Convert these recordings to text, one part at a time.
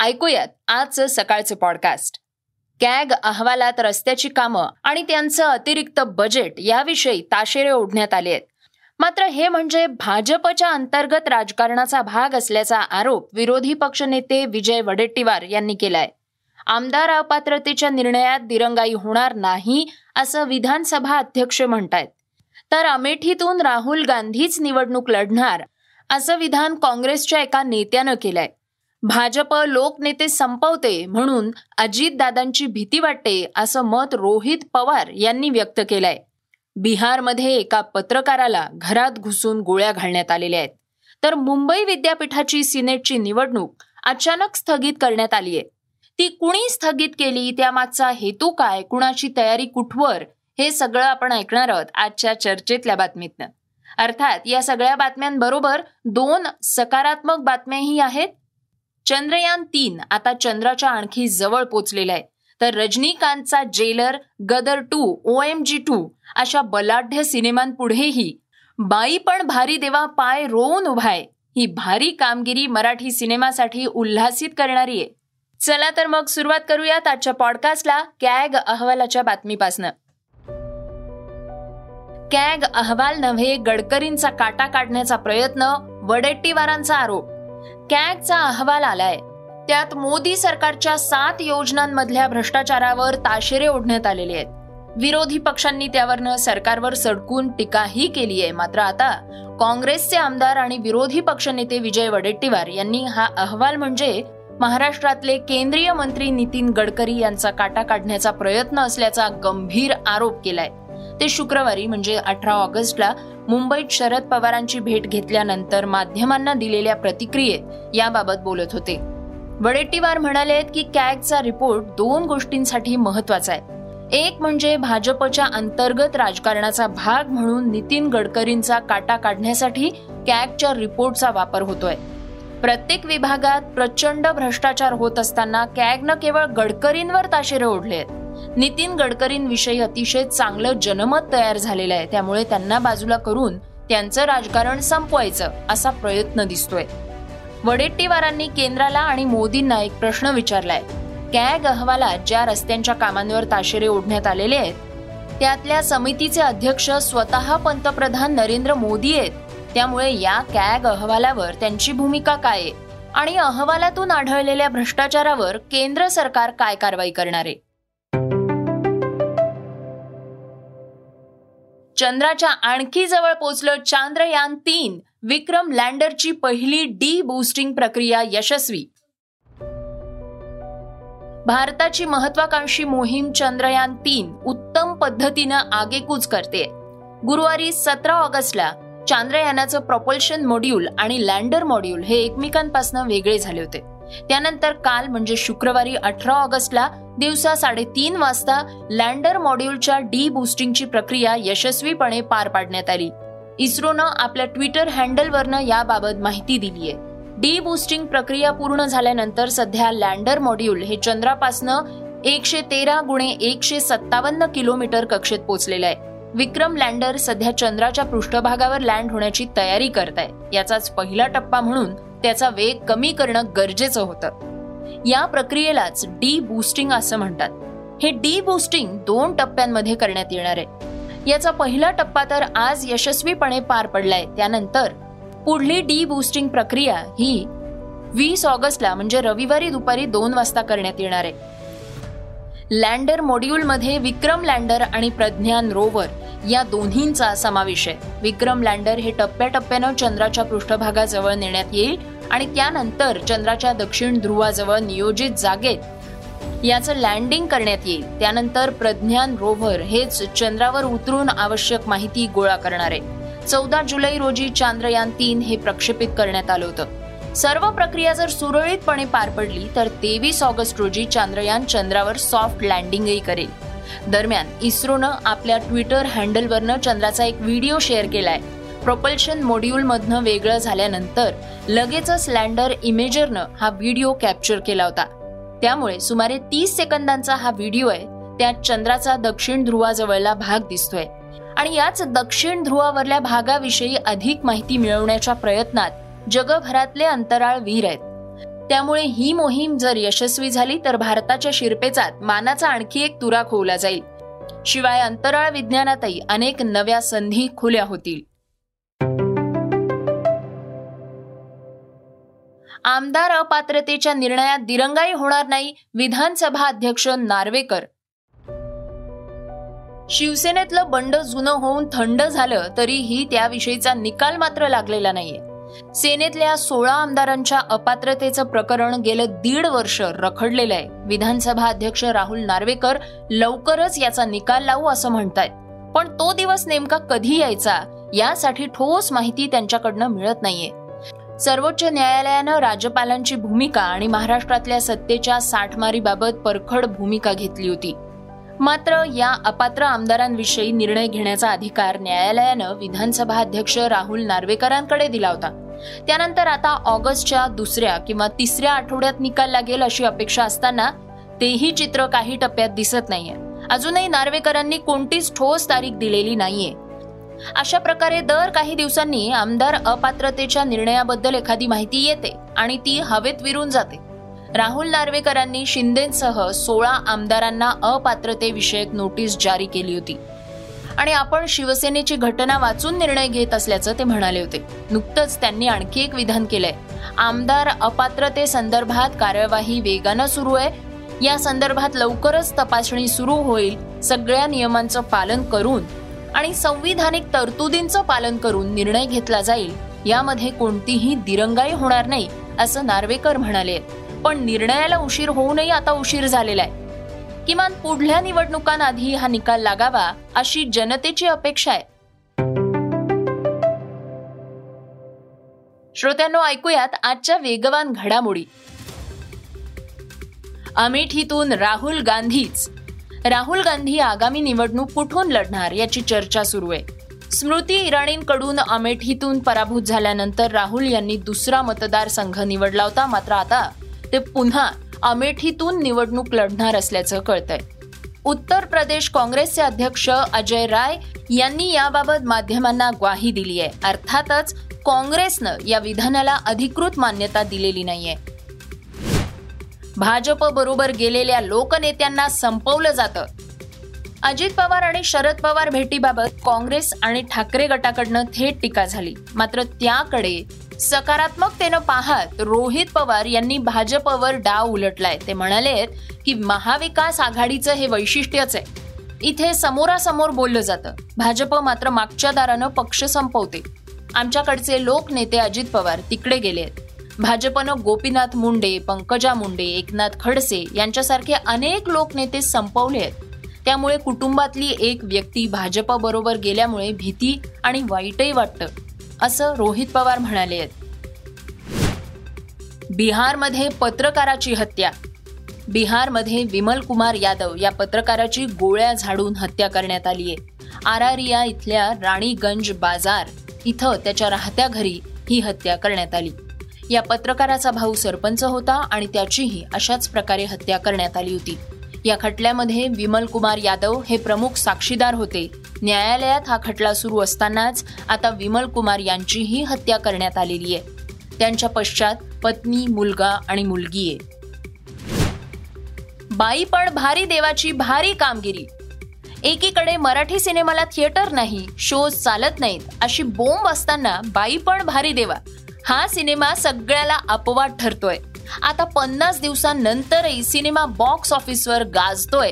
ऐकूयात आजचं सकाळचं पॉडकास्ट कॅग अहवालात रस्त्याची कामं आणि त्यांचं अतिरिक्त बजेट याविषयी ताशेरे ओढण्यात आले आहेत. मात्र हे म्हणजे भाजपच्या अंतर्गत राजकारणाचा भाग असल्याचा आरोप विरोधी पक्षनेते विजय वडेट्टीवार यांनी केलाय. आमदार अपात्रतेच्या निर्णयात दिरंगाई होणार नाही असं विधानसभा अध्यक्ष म्हणतायत. तर अमेठीतून राहुल गांधीच निवडणूक लढणार असं विधान काँग्रेसच्या एका नेत्यानं केलंय. भाजप लोकनेते संपवते म्हणून अजितदादांची भीती वाटते असं मत रोहित पवार यांनी व्यक्त केलंय. बिहारमध्ये एका पत्रकाराला घरात घुसून गोळ्या घालण्यात आलेल्या आहेत. तर मुंबई विद्यापीठाची सिनेटची निवडणूक अचानक स्थगित करण्यात आली आहे. ती कुणी स्थगित केली? त्यामागचा हेतू काय? कुणाची तयारी कुठवर? हे सगळं आपण ऐकणार आहोत आजच्या चर्चेतल्या बातमीतनं. अर्थात या सगळ्या बातम्यांबरोबर दोन सकारात्मक बातम्याही आहेत. चंद्रयान तीन आता चंद्राच्या आणखी जवळ पोचलेला आहे. तर रजनीकांतचा Jailer Gadar two O M G two अशा बलाढ्य सिनेमांपुढेही बाई पण भारी देवा पाय रोवून उभाय ही भारी कामगिरी मराठी सिनेमासाठी उल्हासित करणारी आहे. चला तर मग सुरुवात करूयात आजच्या पॉडकास्टला कॅग अहवालाच्या बातमीपासनं. कॅग अहवाल नव्हे गडकरींचा काटा काढण्याचा प्रयत्न वडेट्टीवारांचा आरोप. कॅगचा अहवाल आलाय. त्यात मोदी सरकारच्या सात योजनांमधल्या भ्रष्टाचारावर ताशेरे ओढण्यात आलेले आहेत. विरोधी पक्षांनी त्यावरनं सरकारवर सडकून टीकाही केली आहे मात्र आता काँग्रेसचे आमदार आणि विरोधी पक्षनेते विजय वडेट्टीवार यांनी हा अहवाल म्हणजे महाराष्ट्रातले केंद्रीय मंत्री नितीन गडकरी यांचा काटा काढण्याचा प्रयत्न असल्याचा गंभीर आरोप केलाय. ते शुक्रवारी म्हणजे अठरा ऑगस्टला मुंबईत शरद पवारांची भेट घेतल्यानंतर माध्यमांना दिलेल्या प्रतिक्रियेत याबाबत बोलत होते. वडेट्टीवार म्हणाले की कॅगचा रिपोर्ट दोन गोष्टींसाठी महत्त्वाचा आहे. एक म्हणजे भाजपच्या अंतर्गत राजकारणाचा भाग म्हणून नितीन गडकरींचा काटा काढण्यासाठी कॅगच्या रिपोर्टचा वापर होतोय. प्रत्येक विभागात प्रचंड भ्रष्टाचार होत असताना कॅगनं केवळ गडकरींवर ताशेरे ओढले आहेत नितीन गडकरींविषयी अतिशय चांगलं जनमत तयार झालेलं आहे. त्यामुळे त्यांना बाजूला करून त्यांचं राजकारण संपवायचं असा प्रयत्न दिसतोय. वडेट्टीवारांनी केंद्राला आणि मोदींना एक प्रश्न विचारलाय. कॅग अहवालात ज्या रस्त्यांच्या कामांवर ताशेरे ओढण्यात आलेले आहेत त्यातल्या समितीचे अध्यक्ष स्वतः पंतप्रधान नरेंद्र मोदी आहेत. त्यामुळे या कॅग अहवालावर त्यांची भूमिका काय आहे? आणि अहवालातून आढळलेल्या भ्रष्टाचारावर केंद्र सरकार काय कारवाई करणार आहे? चंद्राच्या आणखी जवळ पोचलं चांद्रयान तीन विक्रम लँडरची पहिली डी बूस्टिंग प्रक्रिया यशस्वी. भारताची महत्वाकांक्षी मोहीम चंद्रयान तीन उत्तम पद्धतीनं आगेकूच करते. गुरुवारी सतरा ऑगस्टला चांद्रयानाचं प्रॉपल्शन मॉड्यूल आणि लँडर मॉड्यूल हे एकमेकांपासून वेगळे झाले होते. त्यानंतर काल म्हणजे शुक्रवारी अठरा ऑगस्टला दिवसा साडेतीन वाजता लँडर मॉड्यूलच्या डी बुस्टिंगची प्रक्रिया यशस्वीपणे पार पाडण्यात आली. इस्रोनं आपल्या ट्विटर हँडलवरनं याबाबत माहिती दिली आहे डी बुस्टिंग प्रक्रिया पूर्ण झाल्यानंतर सध्या लँडर मॉड्यूल हे चंद्रापासनं एकशे तेरा गुणे एकशे सत्तावन्न किलोमीटर कक्षेत पोहोचलेलं आहे. विक्रम लँडर सध्या चंद्राच्या पृष्ठभागावर लँड होण्याची तयारी करत आहे याचाच पहिला टप्पा म्हणून त्याचा वेग कमी करणं गरजेचं होतं. या प्रक्रियेलाच डी बुस्टिंग असं म्हणतात. हे डी बुस्टिंग दोन टप्प्यांमध्ये करण्यात येणार आहे. याचा पहिला टप्पा तर आज यशस्वीपणे पार पडलाय. त्यानंतर पुढली डी बुस्टिंग प्रक्रिया ही वीस ऑगस्टला म्हणजे रविवारी दुपारी दोन वाजता करण्यात येणार आहे. लँडर मॉड्यूलमध्ये विक्रम लँडर आणि प्रज्ञान रोवर या दोन्हींचा समावेश आहे. विक्रम लँडर हे टप्प्याटप्प्यानं चंद्राच्या पृष्ठभागाजवळ नेण्यात येईल आणि त्यानंतर चंद्राच्या दक्षिण ध्रुवाजवळ नियोजित जागेत याचं लँडिंग करण्यात येईल. त्यानंतर प्रज्ञान रोव्हर हेच चंद्रावर उतरून आवश्यक माहिती गोळा करणार आहे चौदा जुलै रोजी चांद्रयान तीन हे प्रक्षेपित करण्यात आलं होतं. सर्व प्रक्रिया जर सुरळीतपणे पार पडली तर तेवीस ऑगस्ट रोजी चांद्रयान चंद्रावर सॉफ्ट लँडिंगही करेल. दरम्यान इस्रोनं आपल्या ट्विटर हँडलवरनं चंद्राचा एक व्हिडिओ शेअर केलाय. प्रोपल्शन मॉड्यूलमधनं वेगळं झाल्यानंतर लगेचच लँडर इमेजरनं हा व्हिडिओ कॅप्चर केला होता. त्यामुळे सुमारे तीस सेकंदांचा हा व्हिडिओ आहे त्यात चंद्राचा दक्षिण ध्रुवाजवळला भाग दिसतोय. आणि याच दक्षिण ध्रुवावरल्या भागाविषयी अधिक माहिती मिळवण्याच्या प्रयत्नात जगभरातले अंतराळ वीर आहेत. त्यामुळे ही मोहीम जर यशस्वी झाली तर भारताच्या शिरपेचात मानाचा आणखी एक तुरा खोवला जाईल. शिवाय अंतराळ विज्ञानातही अनेक नव्या संधी खुल्या होतील. आमदार अपात्रतेच्या निर्णयात दिरंगाई होणार नाही विधानसभा अध्यक्ष नार्वेकर. शिवसेनेतलं बंड जुनं होऊन थंड झालं तरीही त्याविषयीचा निकाल मात्र लागलेला नाहीये. सेनेतल्या सोळा आमदारांच्या अपात्रतेचं प्रकरण गेलं दीड वर्ष रखडलेलं आहे. विधानसभा अध्यक्ष राहुल नार्वेकर लवकरच याचा निकाल लावू असं म्हणतायत. पण तो दिवस नेमका कधी यायचा यासाठी ठोस माहिती त्यांच्याकडनं मिळत नाहीये. सर्वोच्च न्यायालयानं राज्यपालांची भूमिका आणि महाराष्ट्रातल्या सत्तेच्या साठमारीबाबत परखड भूमिका घेतली होती. मात्र या अपात्र आमदारांविषयी निर्णय घेण्याचा अधिकार न्यायालयानं विधानसभा अध्यक्ष राहुल नार्वेकरांकडे दिला होता. त्यानंतर आता ऑगस्टच्या दुसऱ्या किंवा तिसऱ्या आठवड्यात निकाल लागेल अशी अपेक्षा असताना तेही चित्र काही टप्प्यात दिसत नाहीये. अजूनही नार्वेकरांनी कोणतीच ठोस तारीख दिलेली नाहीये. अशा प्रकारे दर काही दिवसांनी आमदार अपात्रतेच्या निर्णयाबद्दल एखादी माहिती येते आणि ती हवेत विरून जाते. राहुल नार्वेकरांनी शिंदेसह सोळा आमदारांना अपात्रतेविषयक नोटीस जारी केली होती. आणि आपण शिवसेनेची घटना वाचून निर्णय घेत असल्याचं ते म्हणाले होते. नुकतंच त्यांनी आणखी एक विधान केलंय. आमदार अपात्रते संदर्भात कार्यवाही वेगानं सुरू आहे. या संदर्भात लवकरच तपासणी सुरू होईल. सगळ्या नियमांचं पालन करून आणि संविधानिक तरतुदींचं पालन करून निर्णय घेतला जाईल. यामध्ये कोणतीही दिरंगाई होणार नाही असं नार्वेकर म्हणाले पण निर्णयाला उशीर होऊनही आता उशीर झालेला आहे. किमान पुढल्या निवडणुकांआधी हा निकाल लागावा अशी जनतेची अपेक्षा आहे. श्रोत्यांनो ऐकूयात आजच्या वेगवान घडामोडी. अमेठीतून राहुल गांधीच. राहुल गांधी आगामी निवडणूक कुठून लढणार याची चर्चा सुरू आहे. स्मृती इराणींकडून अमेठीतून पराभूत झाल्यानंतर राहुल यांनी दुसरा मतदारसंघ निवडला होता मात्र आता ते पुन्हा अमेठीतून निवडणूक लढणार असल्याचं कळतंय. उत्तर प्रदेश काँग्रेसचे अध्यक्ष अजय राय यांनी याबाबत माध्यमांना ग्वाही दिली आहे. अर्थातच काँग्रेसनं या विधानाला अधिकृत मान्यता दिलेली नाहीये. भाजप बरोबर गेलेल्या लोकनेत्यांना संपवलं जातं. अजित पवार आणि शरद पवार भेटीबाबत काँग्रेस आणि ठाकरे गटाकडनं थेट टीका झाली. मात्र त्याकडे सकारात्मकतेनं पाहत रोहित पवार यांनी भाजपवर डाव उलटलाय. ते म्हणाले की महाविकास आघाडीचं हे वैशिष्ट्यच आहे. इथे समोरासमोर बोललं जातं. भाजप मात्र मागच्या दारानं पक्ष संपवते. आमच्याकडचे लोकनेते अजित पवार तिकडे गेले आहेत. भाजपनं गोपीनाथ मुंडे पंकजा मुंडे एकनाथ खडसे यांच्यासारखे अनेक लोकनेते संपवले आहेत. त्यामुळे कुटुंबातली एक व्यक्ती भाजपबरोबर गेल्यामुळे भीती आणि वाईटही वाटतं. असं रोहित पवार म्हणाले. आहेत बिहारमध्ये पत्रकाराची हत्या. बिहारमध्ये विमल कुमार यादव या पत्रकाराची गोळ्या झाडून हत्या करण्यात आली आहे. आरारिया इथल्या राणीगंज बाजार इथं त्याच्या राहत्या घरी ही हत्या करण्यात आली. या पत्रकाराचा भाऊ सरपंच होता आणि त्याचीही अशाच प्रकारे हत्या करण्यात आली होती. या खटल्यामध्ये विमल कुमार यादव हे प्रमुख साक्षीदार होते. न्यायालयात हा खटला सुरू असतानाच आता विमल कुमार यांचीही हत्या करण्यात आलेली आहे. त्यांच्या पश्चात पत्नी मुलगा आणि मुलगी आहे. बाई पण भारी देवाची भारी कामगिरी. एकीकडे मराठी सिनेमाला थिएटर नाही शोज चालत नाहीत अशी बोंब असताना बाई पण भारी देवा. हा सिनेमा सगळ्याला अपवाद ठरतोय. आता पन्नास दिवसांनंतरही सिनेमा बॉक्स ऑफिसवर गाजतोय.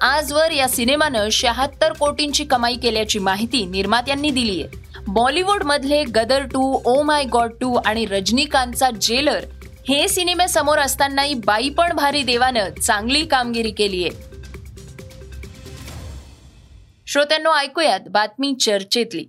आजवर या सिनेमानं शहात्तर कोटींची कमाई केल्याची माहिती निर्मात्यांनी दिली आहे. बॉलिवूडमधले Gadar two oh my god two आणि रजनीकांतचा जेलर हे सिनेमे समोर असतानाही बाई पण भारी देवानं चांगली कामगिरी केली आहे. श्रोत्यांनो ऐकूयात बातमी चर्चेतली.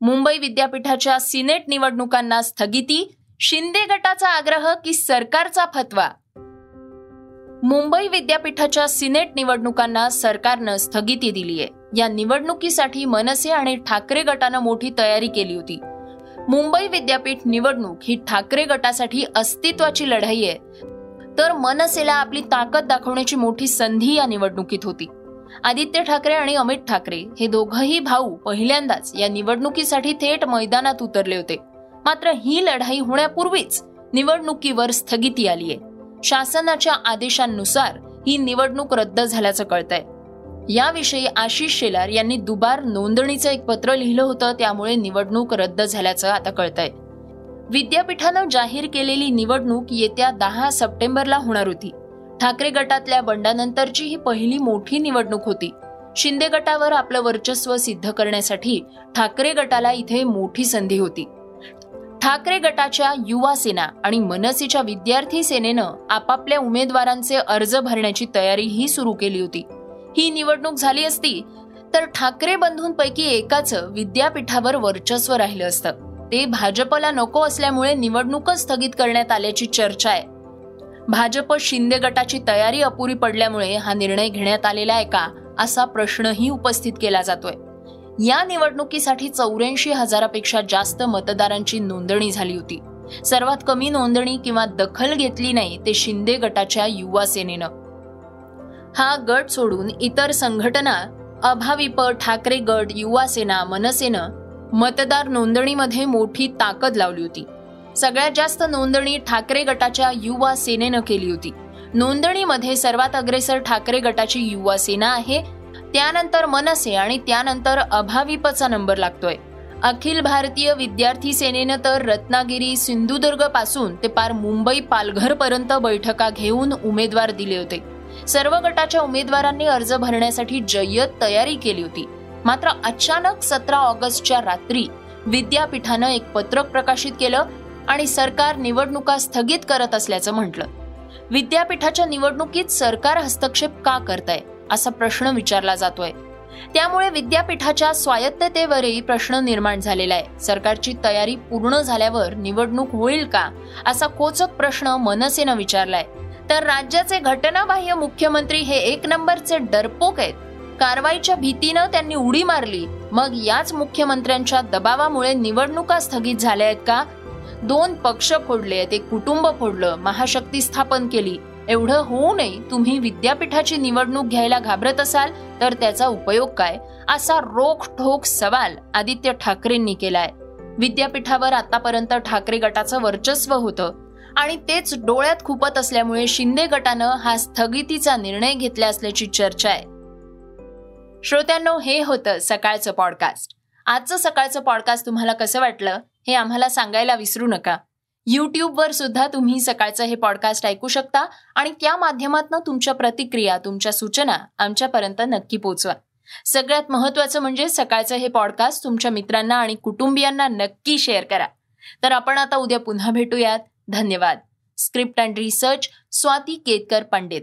मुंबई विद्यापीठाच्या सिनेट निवडणुकांना स्थगिती शिंदे गटाचा आग्रह की सरकारचा फतवा? मुंबई विद्यापीठाच्या सिनेट निवडणुकांना सरकारनं स्थगिती दिली आहे. या निवडणुकीसाठी मनसे आणि ठाकरे गटानं मोठी तयारी केली होती. मुंबई विद्यापीठ निवडणूक ही ठाकरे गटासाठी अस्तित्वाची लढाई आहे. तर मनसेला आपली ताकद दाखवण्याची मोठी संधी या निवडणुकीत होती. आदित्य ठाकरे आणि अमित ठाकरे हे दोघंही भाऊ पहिल्यांदाच या निवडणुकीसाठी थेट मैदानात उतरले होते. मात्र ही लढाई होण्यापूर्वीच निवडणुकीवर स्थगिती आली आहे. शासनाच्या आदेशांनुसार ही निवडणूक रद्द झाल्याचं कळतंय. याविषयी आशिष शेलार यांनी दुबार नोंदणीचं एक पत्र लिहिलं होतं त्यामुळे निवडणूक रद्द झाल्याचं आता कळतंय. विद्यापीठानं जाहीर केलेली निवडणूक येत्या दहा सप्टेंबरला होणार होती. ठाकरे गटातल्या बंडानंतरची ही पहिली मोठी निवडणूक होती. शिंदे गटावर आपलं वर्चस्व सिद्ध करण्यासाठी ठाकरे गटाला इथे मोठी संधी होती. ठाकरे गटाच्या युवा सेना आणि मनसेच्या विद्यार्थी सेनेनं आपापल्या उमेदवारांचे अर्ज भरण्याची तयारीही सुरू केली होती. ही निवडणूक झाली असती तर ठाकरे बंधूंपैकी एकाचं विद्यापीठावर वर्चस्व राहिलं असतं. ते भाजपला नको असल्यामुळे निवडणूकच स्थगित करण्यात आल्याची चर्चा आहे. भाजप शिंदे गटाची तयारी अपुरी पडल्यामुळे हा निर्णय घेण्यात आलेला आहे का असा प्रश्नही उपस्थित केला जातोय. या निवडणुकीसाठी चौऱ्याऐंशी हजारापेक्षा जास्त मतदारांची नोंदणी झाली होती. सर्वात कमी नोंदणी किंवा दखल घेतली नाही ते शिंदे गटाच्या युवा सेनेनं. हा गट सोडून इतर संघटना अभाविप ठाकरे गट युवा सेना मनसेनं मतदार नोंदणीमध्ये मोठी ताकद लावली होती. सगळ्यात जास्त नोंदणी ठाकरे गटाच्या युवा सेनेनं केली होती. नोंदणीमध्ये सर्वात अग्रेसर ठाकरे गटाची युवा सेना आहे त्यानंतर मनसे आणि त्यानंतर अभाविपचा नंबर लागतोय. अखिल भारतीय विद्यार्थी सेनेनं तर रत्नागिरी सिंधुदुर्गपासून ते पार मुंबई पालघर पर्यंत बैठका घेऊन उमेदवार दिले होते. सर्व गटाच्या उमेदवारांनी अर्ज भरण्यासाठी जय्यत तयारी केली होती. मात्र अचानक सतरा ऑगस्टच्या रात्री विद्यापीठानं एक पत्रक प्रकाशित केलं आणि सरकार निवडणुका स्थगित करत असल्याचं म्हटलं. विद्यापीठाच्या निवडणुकीत सरकार हस्तक्षेप का करताय? असा प्रश्न विचारला जातोय. त्यामुळे विद्यापीठाच्या स्वायत्ततेवरही प्रश्न निर्माण झालेला आहे. सरकारची तयारी पूर्ण झाल्यावर निवडणूक होईल का असा कोचक प्रश्न मनसेनं विचारलाय. तर राज्याचे घटनाबाह्य मुख्यमंत्री हे एक नंबरचे डरपोक आहेत. कारवाईच्या भीतीनं त्यांनी उडी मारली. मग याच मुख्यमंत्र्यांच्या दबावामुळे निवडणुका स्थगित झाल्या आहेत का? दोन पक्ष फोडले ते कुटुंब फोडलं. महाशक्ती स्थापन केली. एवढं होऊ नये. तुम्ही विद्यापीठाची निवडणूक घ्यायला घाबरत असाल तर त्याचा उपयोग काय? असा रोख ठोक सवाल आदित्य ठाकरेंनी केलाय. विद्यापीठावर आतापर्यंत ठाकरे गटाचं वर्चस्व होतं आणि तेच डोळ्यात खुपत असल्यामुळे शिंदे गटानं हा स्थगितीचा निर्णय घेतला असल्याची चर्चा आहे. श्रोत्यांनो हे होतं सकाळचं पॉडकास्ट आजचं सकाळचं पॉडकास्ट तुम्हाला कसं वाटलं हे आम्हाला सांगायला विसरू नका. यूट्यूबवर सुद्धा तुम्ही सकाळचं हे पॉडकास्ट ऐकू शकता आणि त्या माध्यमातून तुमच्या प्रतिक्रिया तुमच्या सूचना आमच्यापर्यंत नक्की पोचवा. सगळ्यात महत्वाचं म्हणजे सकाळचं हे पॉडकास्ट तुमच्या मित्रांना आणि कुटुंबियांना नक्की शेअर करा. तर आपण आता उद्या पुन्हा भेटूयात. धन्यवाद. Script and research Swati Ketkar Pandit.